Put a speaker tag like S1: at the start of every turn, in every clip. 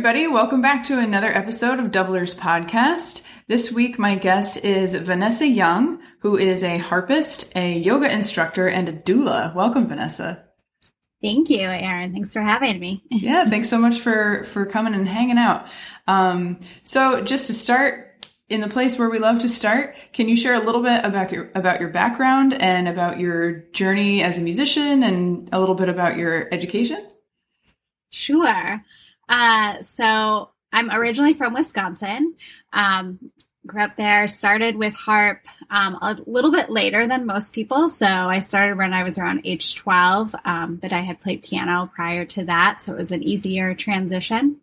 S1: everybody. Welcome back to another episode of Doublers Podcast. This week, my guest is Vanessa Young, who is a harpist, a yoga instructor, and a doula. Welcome, Vanessa.
S2: Thank you, Erin. Thanks for having me.
S1: yeah, thanks so much for for coming and hanging out. Um, so, just to start, in the place where we love to start, can you share a little bit about your about your background and about your journey as a musician, and a little bit about your education?
S2: Sure. Uh, so I'm originally from Wisconsin. Um, grew up there, started with harp um, a little bit later than most people. So I started when I was around age 12, um, but I had played piano prior to that. So it was an easier transition.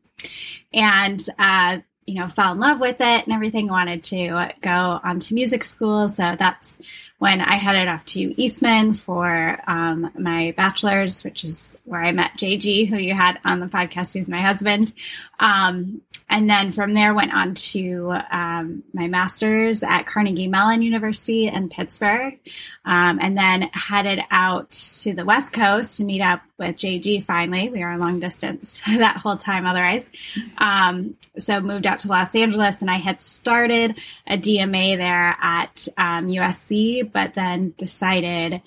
S2: And, uh, you know, fell in love with it and everything. Wanted to go on to music school. So that's when I headed off to Eastman for um, my bachelor's, which is where I met JG, who you had on the podcast, who's my husband. Um, and then from there went on to um, my master's at Carnegie Mellon University in Pittsburgh, um, and then headed out to the West Coast to meet up with JG. Finally, we are long distance that whole time. Otherwise, um, so moved out to Los Angeles, and I had started a DMA there at USC, um, but then decided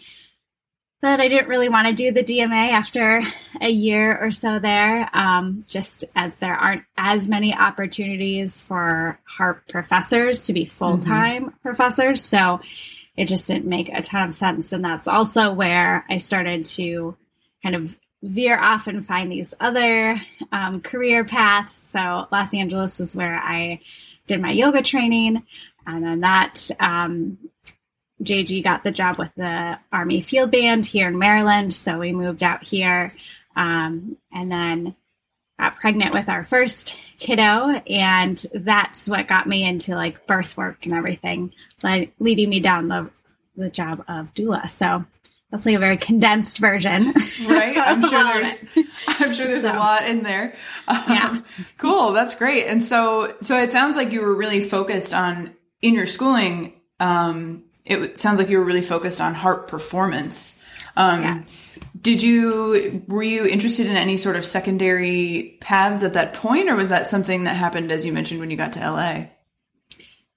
S2: that I didn't really want to do the DMA after a year or so there, um, just as there aren't as many opportunities for harp professors to be full time mm-hmm. professors. So it just didn't make a ton of sense. And that's also where I started to kind of veer off and find these other um, career paths. So Los Angeles is where I did my yoga training. And then that um, JG got the job with the Army Field Band here in Maryland, so we moved out here, um, and then got pregnant with our first kiddo, and that's what got me into like birth work and everything, like leading me down the the job of doula. So that's like a very condensed version,
S1: right? I'm sure there's, I'm sure there's so, a lot in there. Um, yeah, cool. That's great. And so, so it sounds like you were really focused on in your schooling. Um, it sounds like you were really focused on harp performance. Um, yes. Did you were you interested in any sort of secondary paths at that point, or was that something that happened as you mentioned when you got to LA?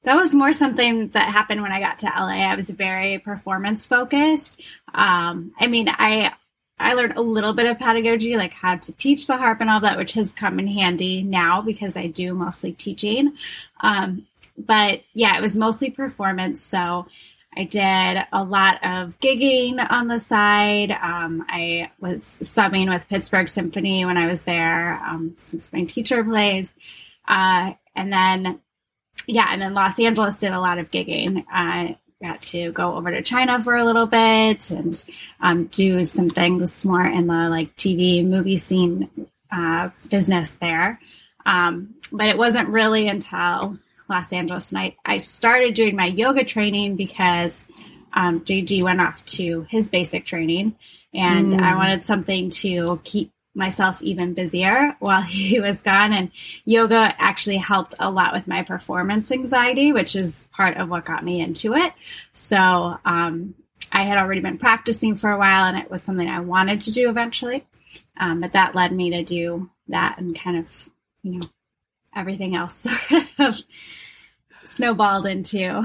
S2: That was more something that happened when I got to LA. I was very performance focused. Um, I mean, I I learned a little bit of pedagogy, like how to teach the harp and all that, which has come in handy now because I do mostly teaching. Um, but yeah, it was mostly performance. So I did a lot of gigging on the side. Um, I was subbing with Pittsburgh Symphony when I was there, um, since my teacher plays. Uh, and then, yeah, and then Los Angeles did a lot of gigging. I got to go over to China for a little bit and um, do some things more in the like TV movie scene uh, business there. Um, but it wasn't really until Los Angeles. And I, I started doing my yoga training because um, JG went off to his basic training. And mm. I wanted something to keep myself even busier while he was gone. And yoga actually helped a lot with my performance anxiety, which is part of what got me into it. So um, I had already been practicing for a while and it was something I wanted to do eventually. Um, but that led me to do that and kind of, you know, everything else sort of snowballed into.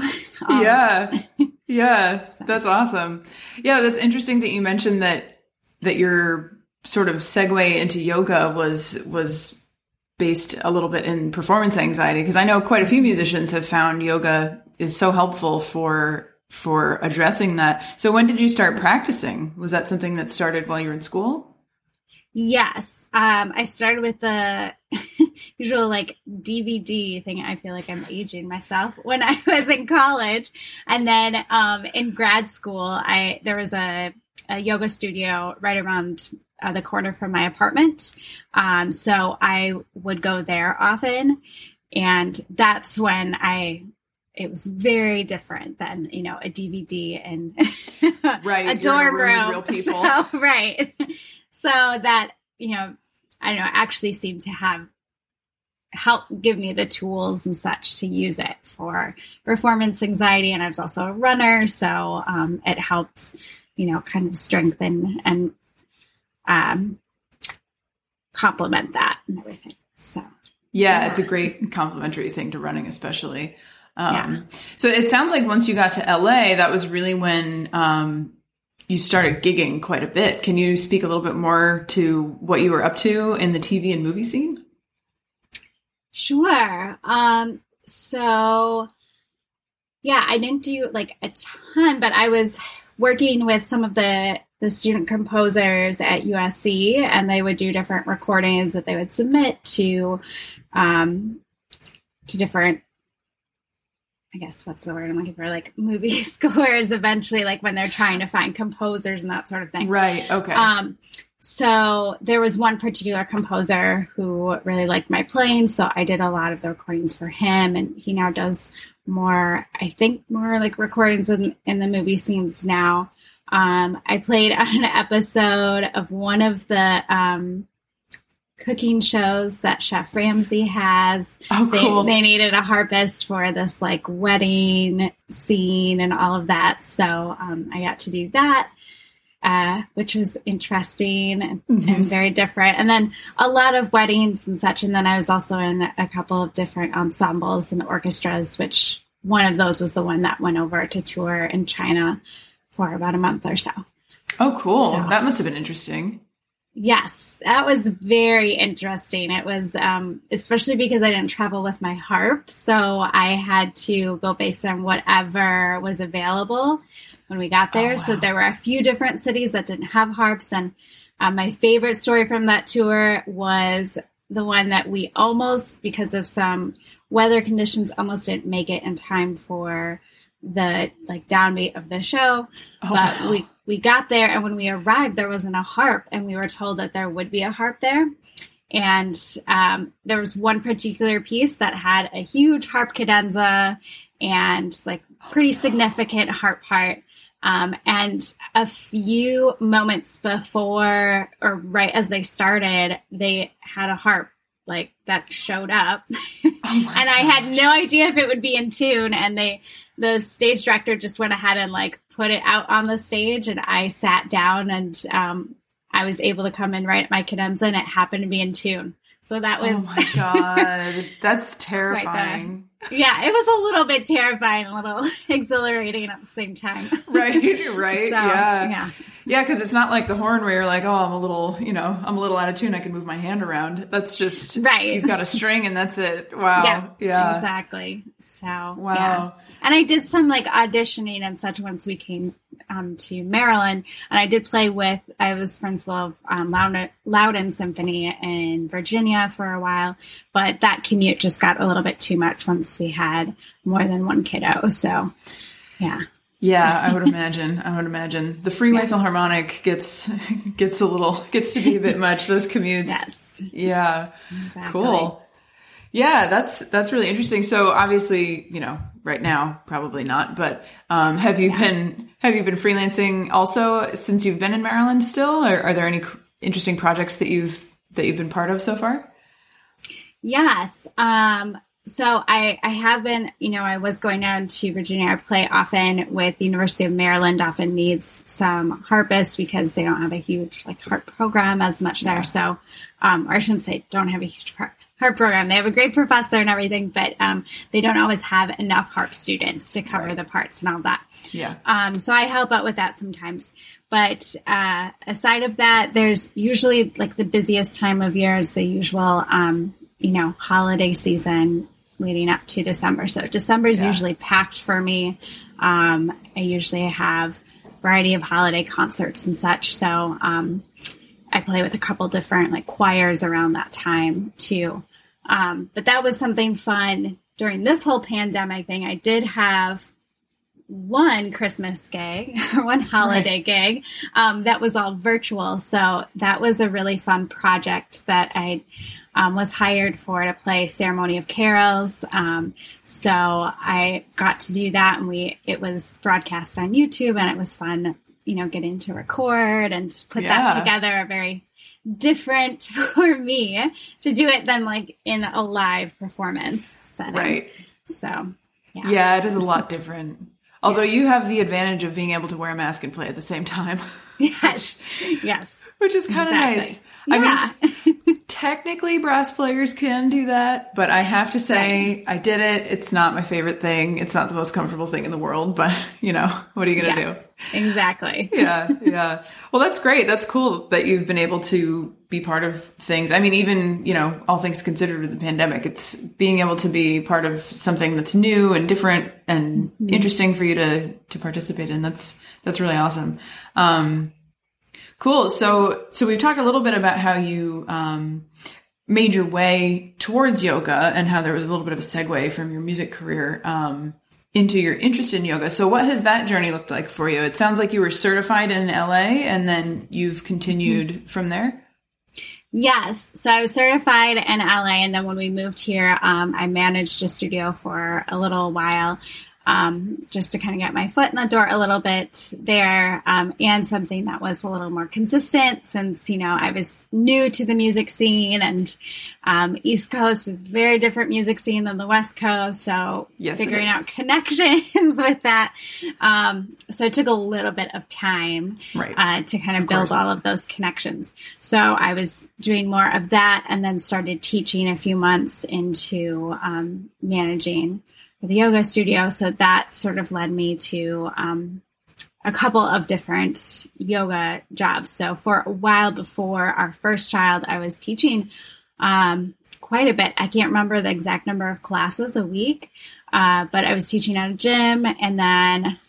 S1: yeah. yeah. So. That's awesome. Yeah. That's interesting that you mentioned that, that your sort of segue into yoga was, was based a little bit in performance anxiety. Cause I know quite a few musicians have found yoga is so helpful for, for addressing that. So when did you start practicing? Was that something that started while you were in school?
S2: Yes. Um, I started with the usual like DVD thing. I feel like I'm aging myself when I was in college. And then um, in grad school, I there was a, a yoga studio right around uh, the corner from my apartment. Um, so I would go there often. And that's when I it was very different than you know a DVD and
S1: right,
S2: a dorm
S1: room. Real people.
S2: So, right. So that you know, I don't know, actually seemed to have help give me the tools and such to use it for performance anxiety. And I was also a runner, so um, it helped, you know, kind of strengthen and um, complement that and everything. So
S1: Yeah, it's a great complementary thing to running, especially. Um, yeah. So it sounds like once you got to LA, that was really when um, you started gigging quite a bit. Can you speak a little bit more to what you were up to in the TV and movie scene?
S2: Sure. Um, so, yeah, I didn't do like a ton, but I was working with some of the the student composers at USC, and they would do different recordings that they would submit to um, to different I guess what's the word I'm looking for? Like movie scores eventually, like when they're trying to find composers and that sort of thing.
S1: Right. Okay.
S2: Um, so there was one particular composer who really liked my playing, so I did a lot of the recordings for him, and he now does more, I think, more like recordings in, in the movie scenes now. Um, I played on an episode of one of the um, cooking shows that Chef Ramsay has.
S1: Oh, cool.
S2: They, they, needed a harpist for this like wedding scene and all of that. So um, I got to do that, uh, which was interesting and, mm-hmm. and, very different. And then a lot of weddings and such. And then I was also in a couple of different ensembles and orchestras, which one of those was the one that went over to tour in China for about a month or so.
S1: Oh, cool. So, that must have been interesting.
S2: Yes, that was very interesting. It was, um, especially because I didn't travel with my harp. So I had to go based on whatever was available when we got there. Oh, wow. So there were a few different cities that didn't have harps. And uh, my favorite story from that tour was the one that we almost, because of some weather conditions, almost didn't make it in time for the like downbeat of the show. Oh, but wow. we we got there and when we arrived there wasn't a harp and we were told that there would be a harp there. And um, there was one particular piece that had a huge harp cadenza and like pretty significant harp part. Um, and a few moments before or right as they started they had a harp like that showed up. Oh and i had no idea if it would be in tune and they the stage director just went ahead and like put it out on the stage and I sat down and um, I was able to come in right at my cadenza and it happened to be in tune. So that was
S1: Oh my god. That's terrifying.
S2: yeah, it was a little bit terrifying, a little exhilarating at the same time.
S1: right, right. So, yeah. Yeah. Yeah, because it's not like the horn where you're like, oh, I'm a little, you know, I'm a little out of tune. I can move my hand around. That's just
S2: right.
S1: You've got a string, and that's it. Wow. Yeah. yeah.
S2: Exactly. So wow. Yeah. And I did some like auditioning and such once we came um, to Maryland, and I did play with. I was principal of um, Loudoun, Loudoun Symphony in Virginia for a while, but that commute just got a little bit too much once we had more than one kiddo. So, yeah.
S1: Yeah, I would imagine. I would imagine the Freeway yes. Philharmonic gets gets a little gets to be a bit much. Those commutes.
S2: Yes.
S1: Yeah. Exactly. Cool. Yeah, that's that's really interesting. So obviously, you know, right now probably not, but um, have you yeah. been have you been freelancing also since you've been in Maryland still? Or are there any interesting projects that you've that you've been part of so far?
S2: Yes. Um, so I, I have been, you know, I was going down to Virginia. I play often with the University of Maryland. Often needs some harpists because they don't have a huge like harp program as much there. So, um, or I shouldn't say don't have a huge harp program. They have a great professor and everything, but um, they don't always have enough harp students to cover right. the parts and all that.
S1: Yeah.
S2: Um, so I help out with that sometimes. But uh, aside of that, there's usually like the busiest time of year is the usual, um, you know, holiday season leading up to December. So December is yeah. usually packed for me. Um, I usually have a variety of holiday concerts and such. So um, I play with a couple different like choirs around that time too. Um, but that was something fun during this whole pandemic thing. I did have one Christmas gig or one holiday right. gig um, that was all virtual. So that was a really fun project that I um, was hired for to play Ceremony of Carols. Um, so I got to do that, and we it was broadcast on YouTube, and it was fun, you know, getting to record and put yeah. that together. A very different for me to do it than like in a live performance setting.
S1: Right.
S2: So
S1: yeah, yeah it is a lot different. Although you have the advantage of being able to wear a mask and play at the same time.
S2: yes. Yes.
S1: Which is kind of exactly. nice. Yeah. I mean, technically brass players can do that, but I have to say. I did it. It's not my favorite thing. It's not the most comfortable thing in the world, but you know, what are you going to yes,
S2: do? Exactly.
S1: yeah. Yeah. Well, that's great. That's cool that you've been able to be part of things. I mean, even, you know, all things considered with the pandemic, it's being able to be part of something that's new and different and mm-hmm. interesting for you to, to participate in. That's, that's really awesome. Um, Cool. So, so we've talked a little bit about how you um, made your way towards yoga and how there was a little bit of a segue from your music career um, into your interest in yoga. So, what has that journey looked like for you? It sounds like you were certified in LA and then you've continued mm-hmm. from there.
S2: Yes. So I was certified in LA. And then when we moved here, um, I managed a studio for a little while um, just to kind of get my foot in the door a little bit there, um, and something that was a little more consistent since you know I was new to the music scene, and um, East Coast is very different music scene than the West Coast, so yes, figuring out connections with that. Um, so it took a little bit of time right. uh, to kind of, of build course. all of those connections. So I was doing more of that, and then started teaching a few months into um, managing the yoga studio. So that sort of led me to um, a couple of different yoga jobs. So for a while before our first child, I was teaching um, quite a bit. I can't remember the exact number of classes a week, uh, but I was teaching at a gym and then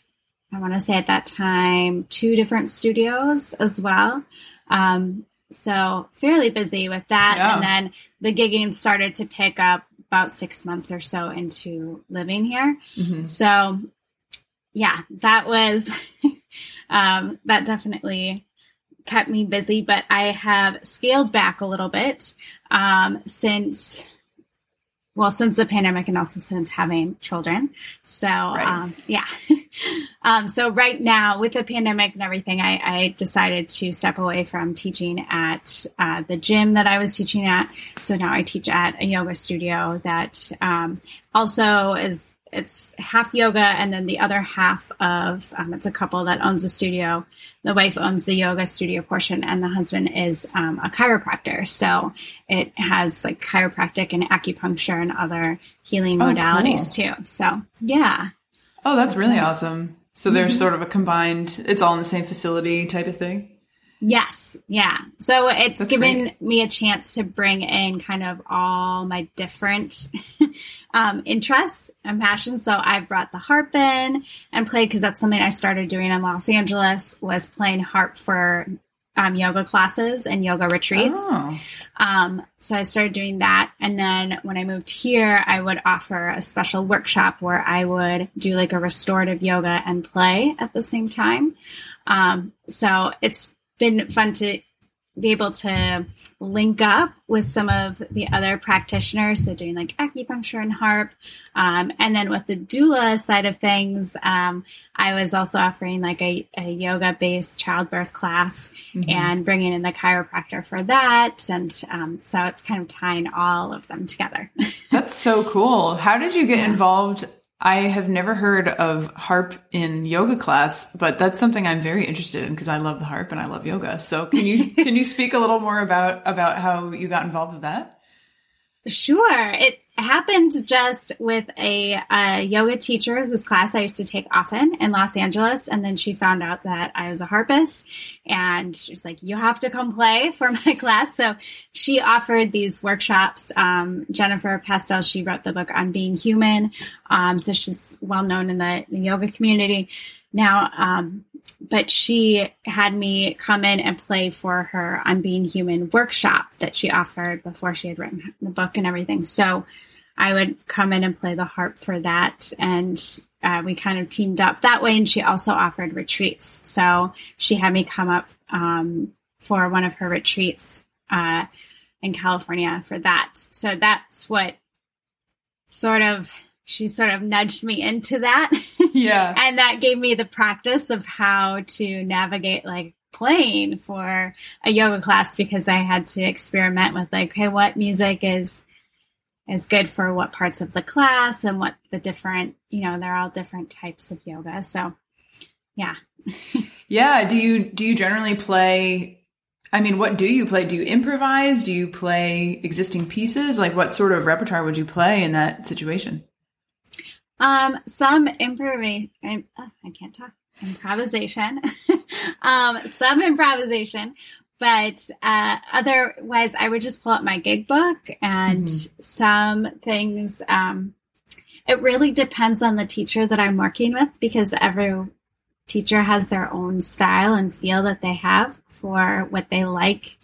S2: I want to say at that time, two different studios as well. Um, so fairly busy with that. Yeah. And then the gigging started to pick up about six months or so into living here. Mm-hmm. So, yeah, that was, um, that definitely kept me busy, but I have scaled back a little bit um, since well, since the pandemic and also since having children. So, right. um, yeah. um, so right now with the pandemic and everything, I, I decided to step away from teaching at uh, the gym that I was teaching at. So now I teach at a yoga studio that um, also is it's half yoga and then the other half of um, it's a couple that owns a studio the wife owns the yoga studio portion and the husband is um, a chiropractor so it has like chiropractic and acupuncture and other healing oh, modalities cool. too so yeah
S1: oh that's, that's really nice. awesome so there's mm-hmm. sort of a combined it's all in the same facility type of thing
S2: Yes, yeah. So it's That's given great. me a chance to bring in kind of all my different um, interests and passions. So I brought the harp in and played because that's something I started doing in Los Angeles was playing harp for um, yoga classes and yoga retreats. Oh. Um, so I started doing that. And then when I moved here, I would offer a special workshop where I would do like a restorative yoga and play at the same time. Um, so it's been fun to be able to link up with some of the other practitioners. So doing like acupuncture and harp. Um, and then with the doula side of things, um, I was also offering like a, a yoga based childbirth class mm-hmm. and bringing in the chiropractor for that. And um, so it's kind of tying all of them together.
S1: That's so cool. How did you get yeah. involved I have never heard of harp in yoga class, but that's something I'm very interested in because I love the harp and I love yoga. So can you can you speak a little more about about how you got involved with that?
S2: Sure. It happened just with a, a, yoga teacher whose class I used to take often in Los Angeles. And then she found out that I was a harpist and she's like, you have to come play for my class. So she offered these workshops. Um, Jennifer Pastiloff, she wrote the book on being human. Um, so she's well known in the, the yoga community now. Um, but she had me come in and play for her on being human workshop that she offered before she had written the book and everything. So I would come in and play the harp for that. And uh, we kind of teamed up that way. And she also offered retreats. So she had me come up um, for one of her retreats uh, in California for that. So that's what sort of she sort of nudged me into that.
S1: Yeah.
S2: and that gave me the practice of how to navigate like playing for a yoga class because I had to experiment with like, okay, what music is is good for what parts of the class and what the different, you know, they're all different types of yoga. So, yeah.
S1: yeah, do you do you generally play I mean, what do you play? Do you improvise? Do you play existing pieces? Like, what sort of repertoire would you play in that situation?
S2: Um, some improvisation. Uh, I can't talk. Improvisation. um, some improvisation, but uh, otherwise, I would just pull up my gig book and mm-hmm. some things. Um, it really depends on the teacher that I'm working with because every teacher has their own style and feel that they have for what they like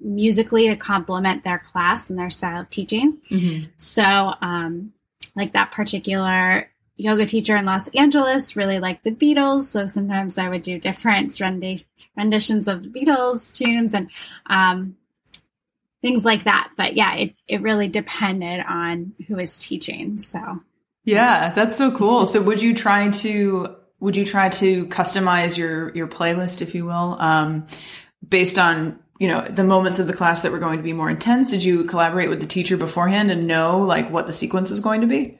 S2: musically to complement their class and their style of teaching. Mm-hmm. So, um, like that particular yoga teacher in Los Angeles really liked the Beatles. So sometimes I would do different rendi- renditions of the Beatles tunes and um, things like that. But yeah, it, it really depended on who was teaching. So
S1: yeah, that's so cool. So would you try to would you try to customize your your playlist, if you will, um, based on you know the moments of the class that were going to be more intense? Did you collaborate with the teacher beforehand and know like what the sequence was going to be?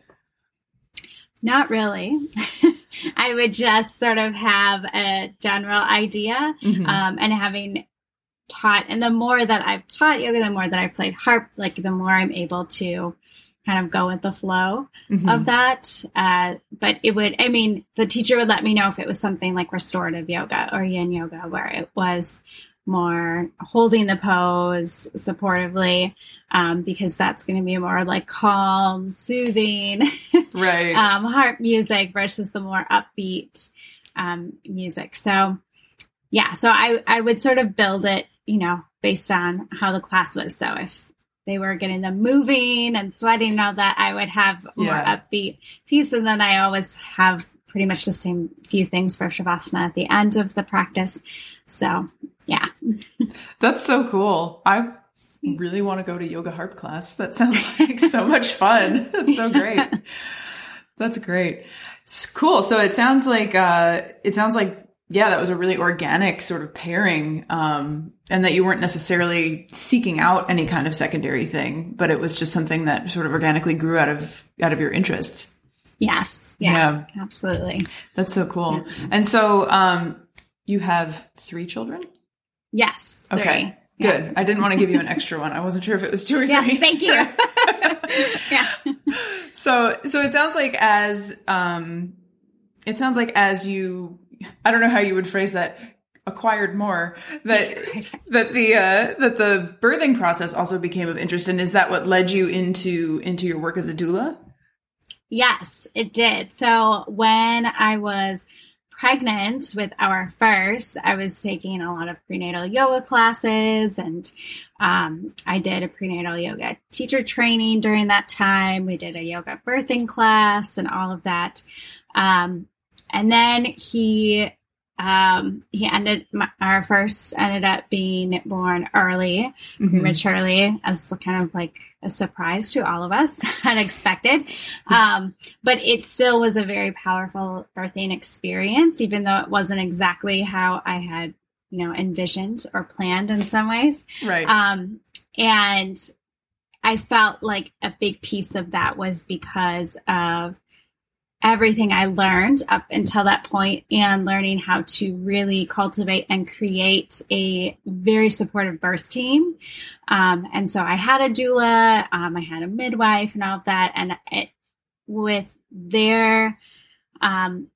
S2: Not really. I would just sort of have a general idea, mm-hmm. um, and having taught, and the more that I've taught yoga, the more that I've played harp, like the more I'm able to kind of go with the flow mm-hmm. of that. Uh, but it would, I mean, the teacher would let me know if it was something like restorative yoga or yin yoga, where it was more holding the pose supportively, um, because that's going to be more like calm, soothing,
S1: right?
S2: um, harp music versus the more upbeat um, music. So, yeah, so I I would sort of build it, you know, based on how the class was. So if they were getting them moving and sweating and all that, I would have more yeah. upbeat piece. And then I always have pretty much the same few things for Shavasana at the end of the practice. So, yeah.
S1: That's so cool. I really want to go to yoga harp class. That sounds like so much fun. That's so great. That's great. It's cool. So it sounds like uh it sounds like yeah, that was a really organic sort of pairing. Um, and that you weren't necessarily seeking out any kind of secondary thing, but it was just something that sort of organically grew out of, out of your interests.
S2: Yes. Yeah. yeah. Absolutely.
S1: That's so cool. Yeah. And so, um, you have three children?
S2: Yes.
S1: Three. Okay. Good. I didn't want to give you an extra one. I wasn't sure if it was two or
S2: yes,
S1: three.
S2: Thank you.
S1: yeah. So, so it sounds like as, um, it sounds like as you I don't know how you would phrase that acquired more that that the uh, that the birthing process also became of interest and is that what led you into into your work as a doula
S2: yes it did so when i was pregnant with our first i was taking a lot of prenatal yoga classes and um, i did a prenatal yoga teacher training during that time. We did a yoga birthing class and all of that. Um, and then he um, he ended my, our first ended up being born early, mm-hmm. prematurely, as kind of like a surprise to all of us, unexpected. Um, but it still was a very powerful birthing experience, even though it wasn't exactly how I had, you know, envisioned or planned in some ways.
S1: Right.
S2: Um, and I felt like a big piece of that was because of everything I learned up until that point and learning how to really cultivate and create a very supportive birth team. Um, and so I had a doula, um, I had a midwife and all of that. And it, with their um,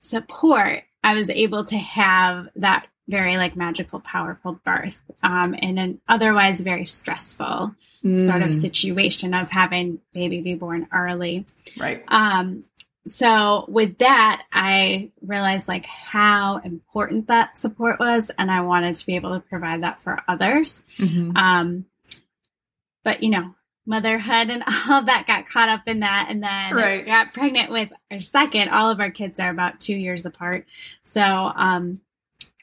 S2: support, I was able to have that very like magical, powerful birth um, in an otherwise very stressful mm. sort of mm. situation of having baby be born early.
S1: Right.
S2: Um, so with that, I realized like how important that support was, and I wanted to be able to provide that for others. Mm-hmm. Um, but you know, motherhood and all that got caught up in that, and then right. got pregnant with our second. All of our kids are about two years apart, so um,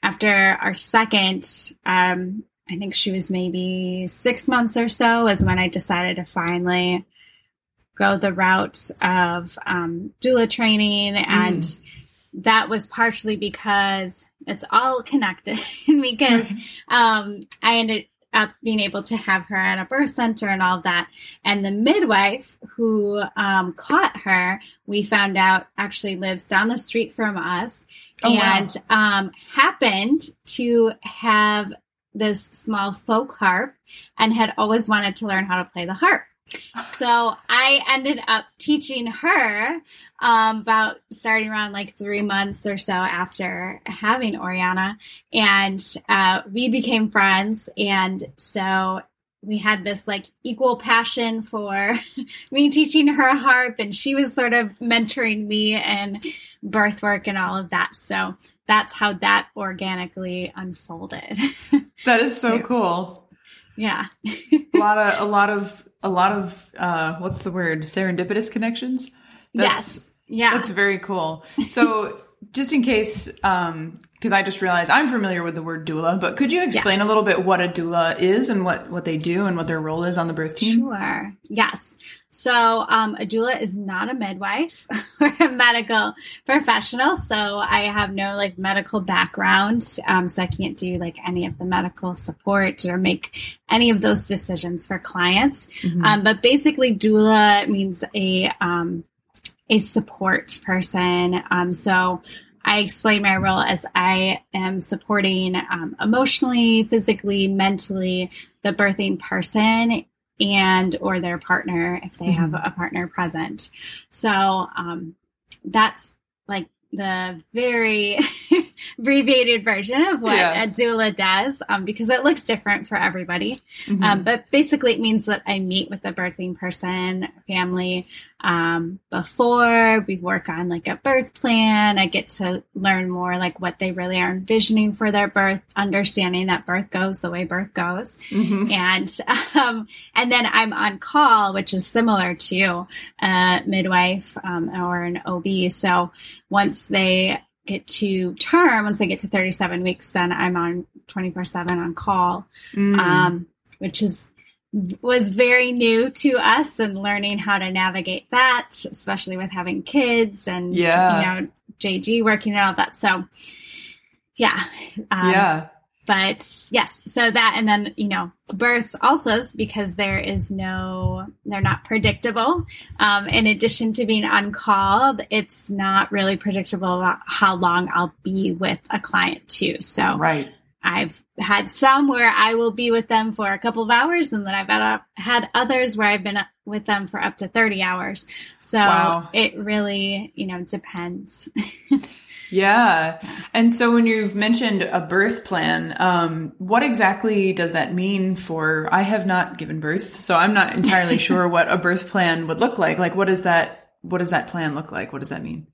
S2: after our second, um, I think she was maybe six months or so, is when I decided to finally go the route of um, doula training. And mm. that was partially because it's all connected because um, I ended up being able to have her at a birth center and all that. And the midwife who um, caught her, we found out actually lives down the street from us oh, and wow. um, happened to have this small folk harp and had always wanted to learn how to play the harp. So I ended up teaching her um, about starting around like three months or so after having Oriana, and uh, we became friends. And so we had this like equal passion for me teaching her harp, and she was sort of mentoring me and birth work and all of that. So that's how that organically unfolded.
S1: That is so cool.
S2: Yeah.
S1: a lot of a lot of a lot of uh what's the word? Serendipitous connections.
S2: That's, yes. Yeah.
S1: That's very cool. So just in case um because I just realized I'm familiar with the word doula, but could you explain yes. a little bit what a doula is and what what they do and what their role is on the birth team?
S2: Sure. Yes. So, um, a doula is not a midwife or a medical professional. So, I have no like medical background. Um, so, I can't do like any of the medical support or make any of those decisions for clients. Mm-hmm. Um, but basically, doula means a um, a support person. Um, so, I explain my role as I am supporting um, emotionally, physically, mentally the birthing person and or their partner if they mm-hmm. have a partner present. So um, that's like the very abbreviated version of what yeah. a doula does um, because it looks different for everybody. Mm-hmm. Um, but basically, it means that I meet with the birthing person, family, um, before we work on like a birth plan. I get to learn more like what they really are envisioning for their birth, understanding that birth goes the way birth goes, mm-hmm. and um, and then I'm on call, which is similar to a midwife um, or an OB. So once they get to term, once I get to 37 weeks, then I'm on 24 seven on call, mm. um, which is was very new to us and learning how to navigate that, especially with having kids and yeah. you know JG working and all that. So yeah,
S1: um, yeah.
S2: But yes, so that and then you know births also because there is no they're not predictable. Um, in addition to being uncalled, it's not really predictable how long I'll be with a client too. So
S1: right
S2: I've had some where I will be with them for a couple of hours, and then I've had, had others where I've been with them for up to 30 hours. So wow. it really, you know, depends.
S1: yeah. And so when you've mentioned a birth plan, um, what exactly does that mean for, I have not given birth, so I'm not entirely sure what a birth plan would look like. Like, what is that, what does that plan look like? What does that mean?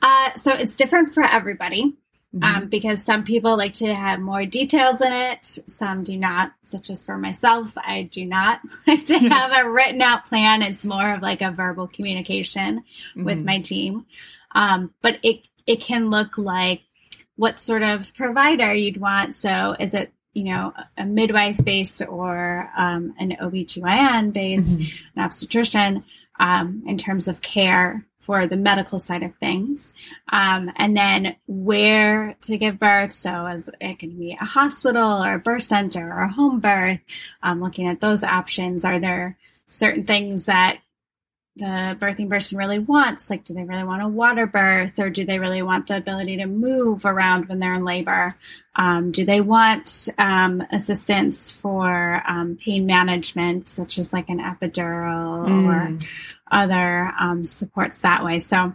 S2: Uh, so it's different for everybody. Mm-hmm. Um, because some people like to have more details in it, some do not, such as for myself, I do not like to have a written out plan. It's more of like a verbal communication mm-hmm. with my team. Um, but it, it can look like what sort of provider you'd want. So is it, you know, a midwife based or um, an OBGYN based, mm-hmm. an obstetrician um, in terms of care for the medical side of things. Um, and then where to give birth. So as it can be a hospital or a birth center or a home birth, um, looking at those options. Are there certain things that the birthing person really wants? Like, do they really want a water birth or do they really want the ability to move around when they're in labor? Um, do they want um, assistance for um, pain management, such as like an epidural mm. or other um, supports that way. So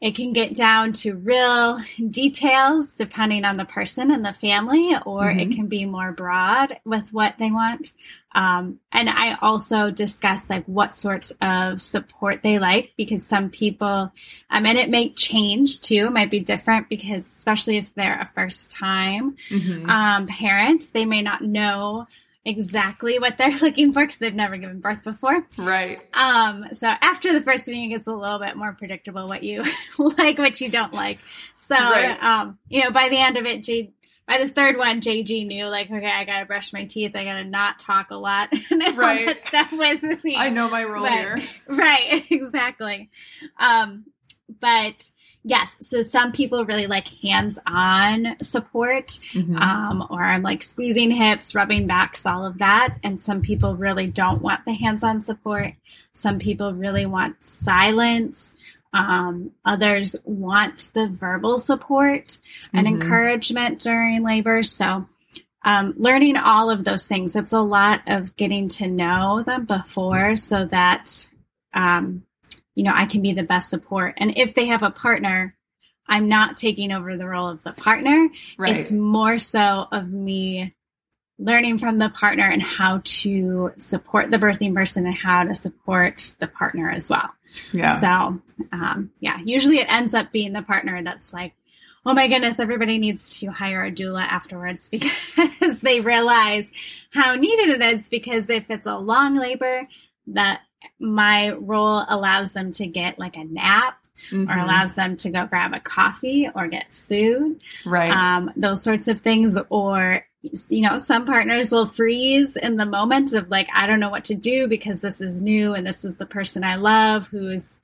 S2: it can get down to real details depending on the person and the family, or mm-hmm. it can be more broad with what they want. Um, and I also discuss like what sorts of support they like because some people, um, and it may change too, it might be different because especially if they're a first time mm-hmm. um, parent, they may not know exactly what they're looking for because they've never given birth before.
S1: Right.
S2: Um, so after the first week, it gets a little bit more predictable what you like, what you don't like. So, right. um, you know, by the end of it, J- by the third one, JG knew like, okay, I gotta brush my teeth. I gotta not talk a lot and right. all that stuff with me.
S1: I know my role but, here.
S2: Right. Exactly. Um, but Yes. So some people really like hands on support, mm-hmm. um, or I'm like squeezing hips, rubbing backs, all of that. And some people really don't want the hands on support. Some people really want silence. Um, others want the verbal support and mm-hmm. encouragement during labor. So, um, learning all of those things. It's a lot of getting to know them before so that, um, you know, I can be the best support. And if they have a partner, I'm not taking over the role of the partner. Right. It's more so of me learning from the partner and how to support the birthing person and how to support the partner as well. Yeah. So, um, yeah, usually it ends up being the partner that's like, oh my goodness, everybody needs to hire a doula afterwards because they realize how needed it is. Because if it's a long labor, that my role allows them to get like a nap mm-hmm. or allows them to go grab a coffee or get food,
S1: right?
S2: Um, those sorts of things. Or you know, some partners will freeze in the moment of like, I don't know what to do because this is new and this is the person I love who is,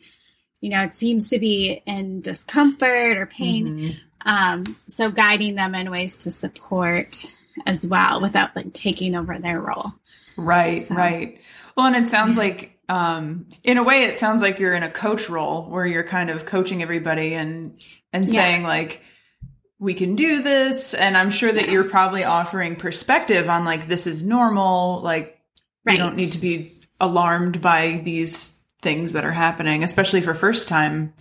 S2: you know, it seems to be in discomfort or pain. Mm-hmm. Um, so guiding them in ways to support as well without like taking over their role.
S1: Right, so. right. Well, and it sounds like, um, in a way, it sounds like you're in a coach role where you're kind of coaching everybody and and saying yeah. like, we can do this, and I'm sure that yes. you're probably offering perspective on like this is normal. Like, right. you don't need to be alarmed by these things that are happening, especially for first time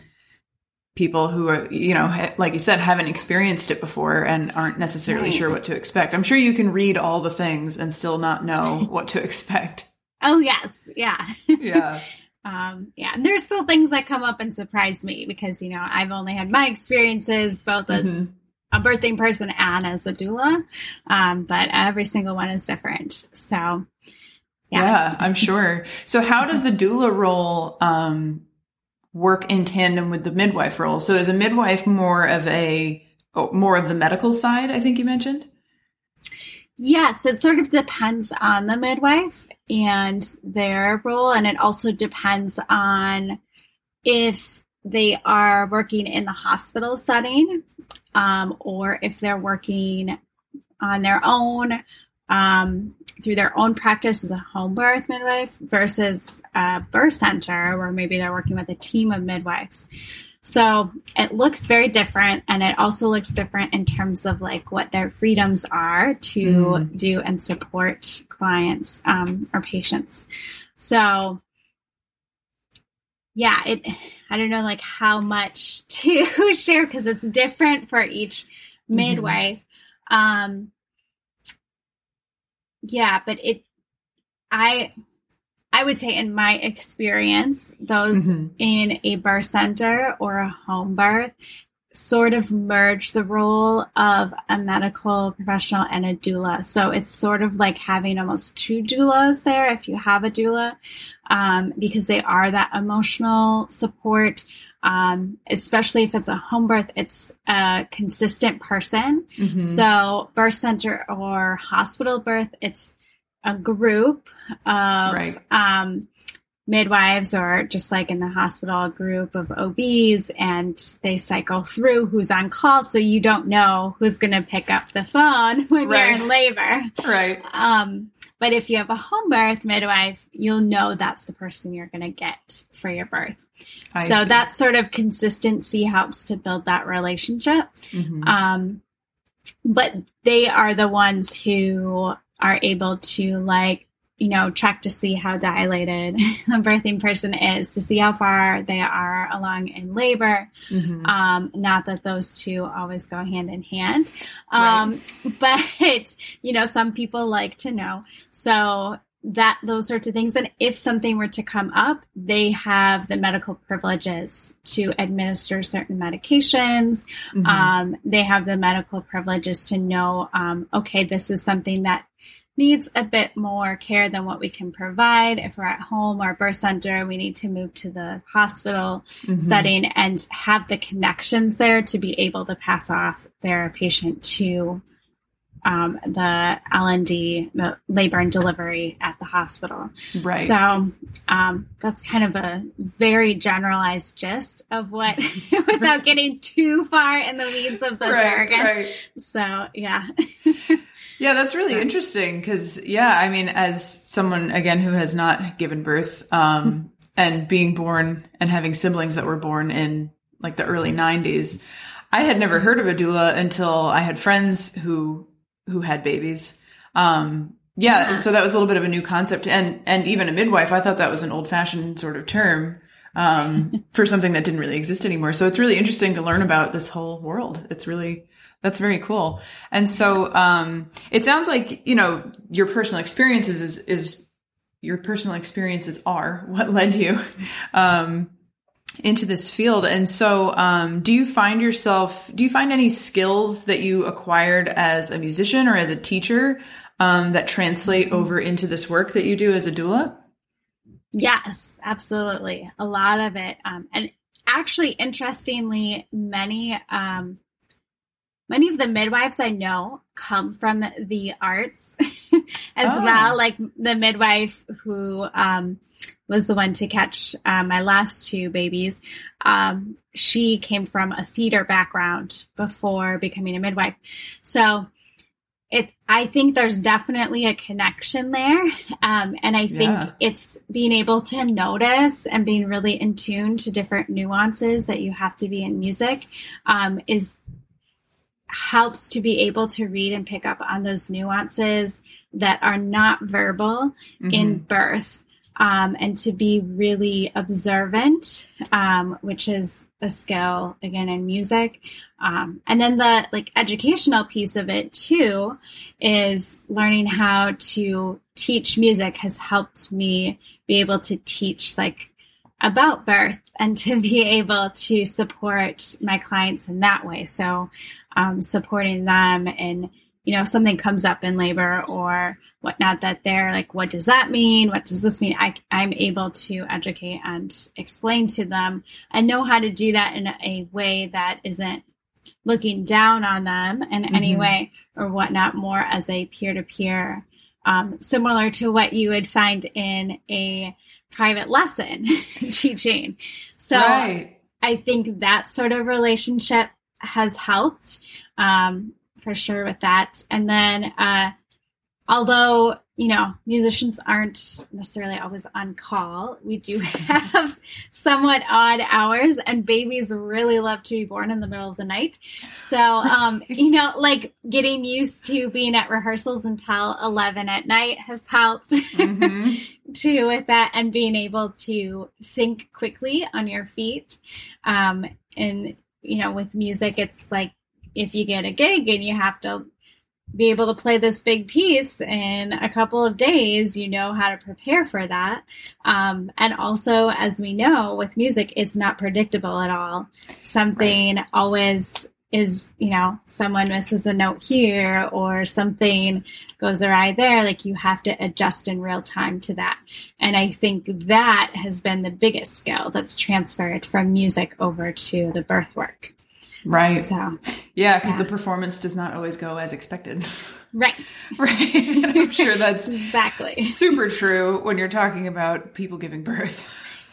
S1: people who are, you know, like you said, haven't experienced it before and aren't necessarily right. sure what to expect. I'm sure you can read all the things and still not know what to expect.
S2: Oh yes, yeah,
S1: yeah.
S2: um, yeah, and there's still things that come up and surprise me because you know I've only had my experiences both as mm-hmm. a birthing person and as a doula, um, but every single one is different. So,
S1: yeah, yeah I'm sure. So, how does the doula role um, work in tandem with the midwife role? So, is a midwife more of a oh, more of the medical side? I think you mentioned.
S2: Yes, it sort of depends on the midwife and their role. And it also depends on if they are working in the hospital setting um, or if they're working on their own um, through their own practice as a home birth midwife versus a birth center where maybe they're working with a team of midwives. So it looks very different and it also looks different in terms of like what their freedoms are to mm. do and support clients um, or patients. So yeah, it I don't know like how much to share because it's different for each mm-hmm. midwife. Mm-hmm. Um yeah, but it I I would say, in my experience, those mm-hmm. in a birth center or a home birth sort of merge the role of a medical professional and a doula. So it's sort of like having almost two doulas there if you have a doula, um, because they are that emotional support. Um, especially if it's a home birth, it's a consistent person. Mm-hmm. So birth center or hospital birth, it's a group of right. um, midwives or just like in the hospital a group of OBs and they cycle through who's on call so you don't know who's going to pick up the phone when right. you're in labor.
S1: Right.
S2: Um, but if you have a home birth midwife, you'll know that's the person you're going to get for your birth. I so see. that sort of consistency helps to build that relationship. Mm-hmm. Um, but they are the ones who are able to like you know check to see how dilated the birthing person is to see how far they are along in labor mm-hmm. um, not that those two always go hand in hand um, right. but you know some people like to know so that those sorts of things and if something were to come up they have the medical privileges to administer certain medications mm-hmm. um, they have the medical privileges to know um, okay this is something that needs a bit more care than what we can provide. If we're at home or birth center, we need to move to the hospital mm-hmm. setting and have the connections there to be able to pass off their patient to um, the L&D, the labor and delivery at the hospital.
S1: Right.
S2: So um, that's kind of a very generalized gist of what, without getting too far in the weeds of the right, jargon. Right. So yeah.
S1: Yeah, that's really interesting because, yeah, I mean, as someone, again, who has not given birth um, and being born and having siblings that were born in like the early 90s, I had never heard of a doula until I had friends who who had babies. Um, yeah, yeah. so that was a little bit of a new concept, and and even a midwife. I thought that was an old fashioned sort of term um, for something that didn't really exist anymore. So it's really interesting to learn about this whole world. It's really that's very cool. And so um, it sounds like you know your personal experiences is is your personal experiences are what led you um, into this field. And so, um, do you find yourself? Do you find any skills that you acquired as a musician or as a teacher um, that translate over into this work that you do as a doula?
S2: Yes, absolutely. A lot of it. Um, and actually, interestingly, many um, many of the midwives I know come from the arts as oh. well. Like the midwife who um, was the one to catch uh, my last two babies. Um, she came from a theater background before becoming a midwife. So it, I think there's definitely a connection there. Um, and I think yeah. it's being able to notice and being really in tune to different nuances that you have to be in music um, is helps to be able to read and pick up on those nuances that are not verbal mm-hmm. in birth um, and to be really observant, um, which is a skill again in music. Um, and then the like educational piece of it too is learning how to teach music has helped me be able to teach like about birth and to be able to support my clients in that way. So um, supporting them and you know if something comes up in labor or whatnot that they're like what does that mean what does this mean I, i'm able to educate and explain to them and know how to do that in a way that isn't looking down on them in mm-hmm. any way or whatnot more as a peer-to-peer um, similar to what you would find in a private lesson teaching so right. i think that sort of relationship has helped um, for sure with that. And then, uh, although you know musicians aren't necessarily always on call, we do have somewhat odd hours, and babies really love to be born in the middle of the night. So, um, you know, like getting used to being at rehearsals until eleven at night has helped. Mm-hmm. too with that and being able to think quickly on your feet um, and you know, with music, it's like if you get a gig and you have to be able to play this big piece in a couple of days, you know how to prepare for that. Um, and also, as we know, with music, it's not predictable at all. Something right. always is, you know, someone misses a note here or something goes awry there. Like you have to adjust in real time to that. And I think that has been the biggest skill that's transferred from music over to the birth work.
S1: Right. So, yeah, because yeah. the performance does not always go as expected.
S2: Right.
S1: right. I'm sure that's
S2: exactly
S1: super true when you're talking about people giving birth.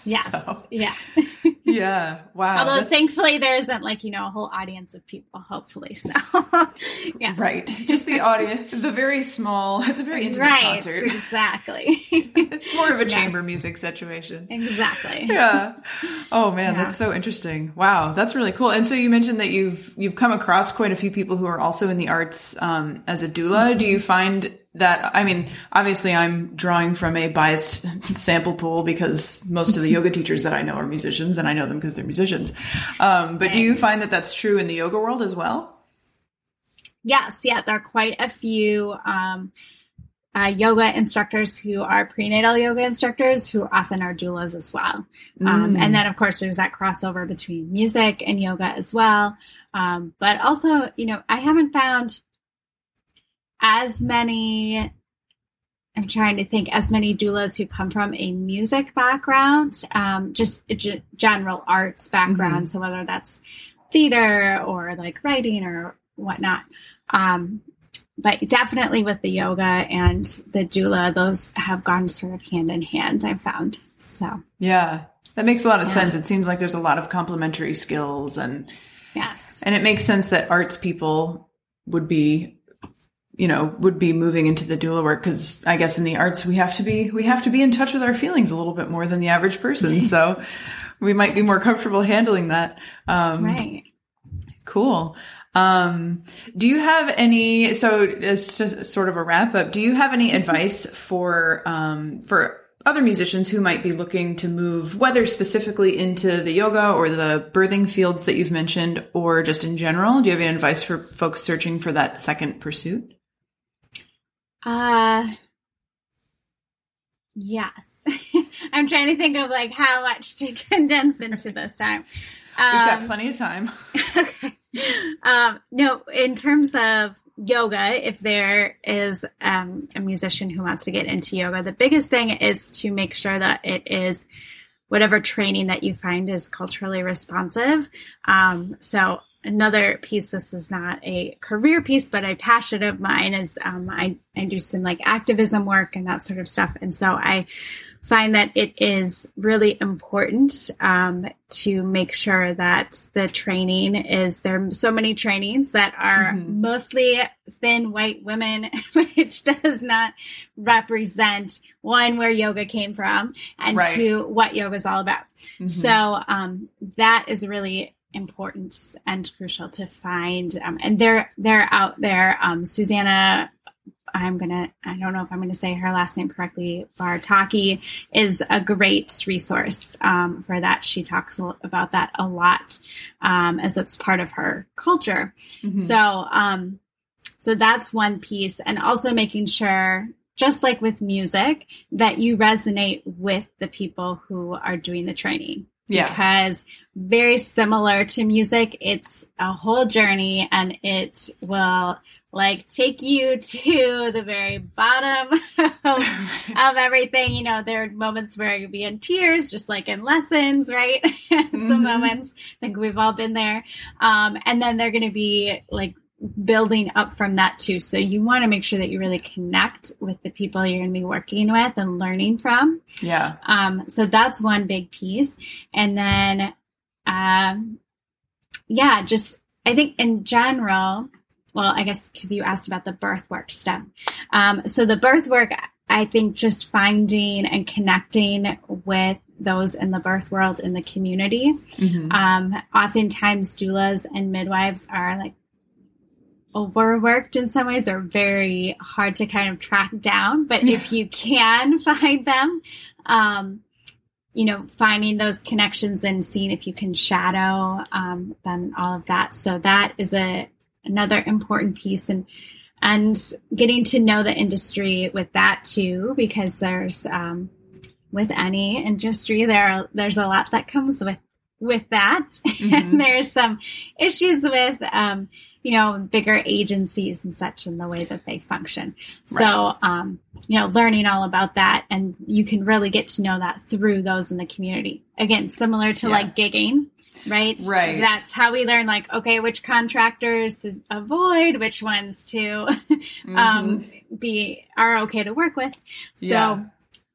S2: Yes. So,
S1: yeah. yeah. Wow.
S2: Although that's... thankfully there isn't like, you know, a whole audience of people, hopefully. So
S1: yeah. Right. Just the audience the very small it's a very intimate right, concert.
S2: Exactly.
S1: it's more of a yes. chamber music situation.
S2: Exactly.
S1: Yeah. Oh man, yeah. that's so interesting. Wow, that's really cool. And so you mentioned that you've you've come across quite a few people who are also in the arts um, as a doula. Mm-hmm. Do you find that I mean, obviously I'm drawing from a biased sample pool because most of the yoga teachers that I know are musicians and I know them because they're musicians. Um, but do you find that that's true in the yoga world as well?
S2: Yes, yeah, there are quite a few um, uh, yoga instructors who are prenatal yoga instructors who often are doulas as well. Um, mm. And then, of course, there's that crossover between music and yoga as well. Um, but also, you know, I haven't found as many I'm trying to think as many doulas who come from a music background, um, just a g- general arts background. Mm-hmm. So whether that's theater or like writing or whatnot. Um, but definitely with the yoga and the doula, those have gone sort of hand in hand, I've found. So,
S1: yeah, that makes a lot of yeah. sense. It seems like there's a lot of complementary skills and,
S2: yes.
S1: And it makes sense that arts people would be you know would be moving into the doula work because i guess in the arts we have to be we have to be in touch with our feelings a little bit more than the average person so we might be more comfortable handling that
S2: um, right
S1: cool Um, do you have any, so it's just sort of a wrap up. Do you have any advice for, um, for other musicians who might be looking to move, whether specifically into the yoga or the birthing fields that you've mentioned, or just in general? Do you have any advice for folks searching for that second pursuit?
S2: Uh, yes. I'm trying to think of like how much to condense into this time.
S1: Um, We've got um, plenty of time.
S2: okay. Um, no, in terms of yoga, if there is um, a musician who wants to get into yoga, the biggest thing is to make sure that it is whatever training that you find is culturally responsive. Um, so another piece, this is not a career piece, but a passion of mine is um, I, I do some like activism work and that sort of stuff. And so I find that it is really important um, to make sure that the training is there are so many trainings that are mm-hmm. mostly thin white women which does not represent one where yoga came from and right. two what yoga is all about mm-hmm. so um, that is really important and crucial to find um, and they're they're out there um, susanna I'm gonna I don't know if I'm gonna say her last name correctly. Bartaki is a great resource um, for that. She talks about that a lot um, as it's part of her culture. Mm-hmm. So um, so that's one piece, and also making sure. Just like with music, that you resonate with the people who are doing the training. Yeah. Because very similar to music, it's a whole journey and it will like take you to the very bottom of, of everything. You know, there are moments where you'll be in tears, just like in lessons, right? Mm-hmm. Some moments, I think we've all been there. Um, and then they're going to be like building up from that too. So you want to make sure that you really connect with the people you're going to be working with and learning from.
S1: Yeah.
S2: Um, so that's one big piece. And then, um, yeah, just, I think in general, well, I guess because you asked about the birth work stuff. Um, so the birth work, I think just finding and connecting with those in the birth world in the community. Mm-hmm. Um, oftentimes doulas and midwives are like overworked in some ways or very hard to kind of track down. But if you can find them, um, you know, finding those connections and seeing if you can shadow um, them, all of that. So that is a another important piece, and and getting to know the industry with that too, because there's um, with any industry there are, there's a lot that comes with with that, mm-hmm. and there's some issues with um, you know, bigger agencies and such in the way that they function. Right. So, um, you know, learning all about that and you can really get to know that through those in the community. Again, similar to yeah. like gigging, right?
S1: Right.
S2: That's how we learn like, okay, which contractors to avoid, which ones to, um, mm-hmm. be, are okay to work with. So yeah.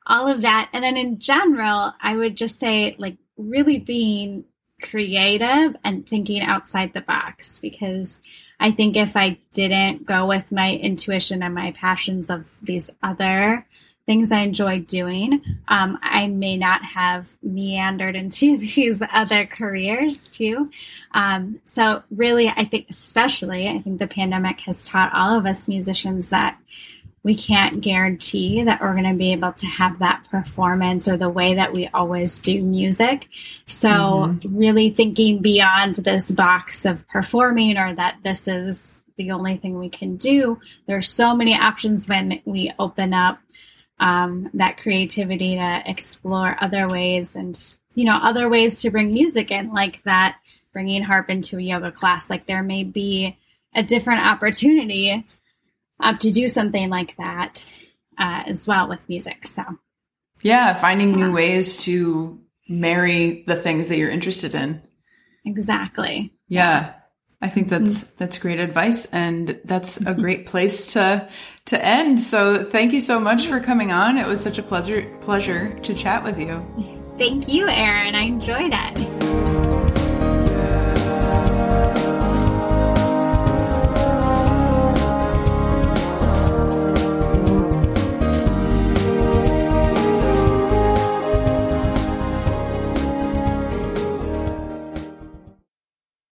S2: all of that. And then in general, I would just say like really being creative and thinking outside the box because I think if I didn't go with my intuition and my passions of these other things I enjoy doing, um, I may not have meandered into these other careers too. Um, so, really, I think, especially, I think the pandemic has taught all of us musicians that we can't guarantee that we're going to be able to have that performance or the way that we always do music. So, mm-hmm. really thinking beyond this box of performing or that this is the only thing we can do. There's so many options when we open up um, that creativity to explore other ways and, you know, other ways to bring music in, like that bringing harp into a yoga class. Like there may be a different opportunity up to do something like that uh, as well with music. So,
S1: yeah, finding yeah. new ways to marry the things that you're interested in.
S2: Exactly.
S1: Yeah. I think that's mm-hmm. that's great advice and that's a great place to to end. So thank you so much for coming on. It was such a pleasure pleasure to chat with you.
S2: Thank you, Erin. I enjoyed it.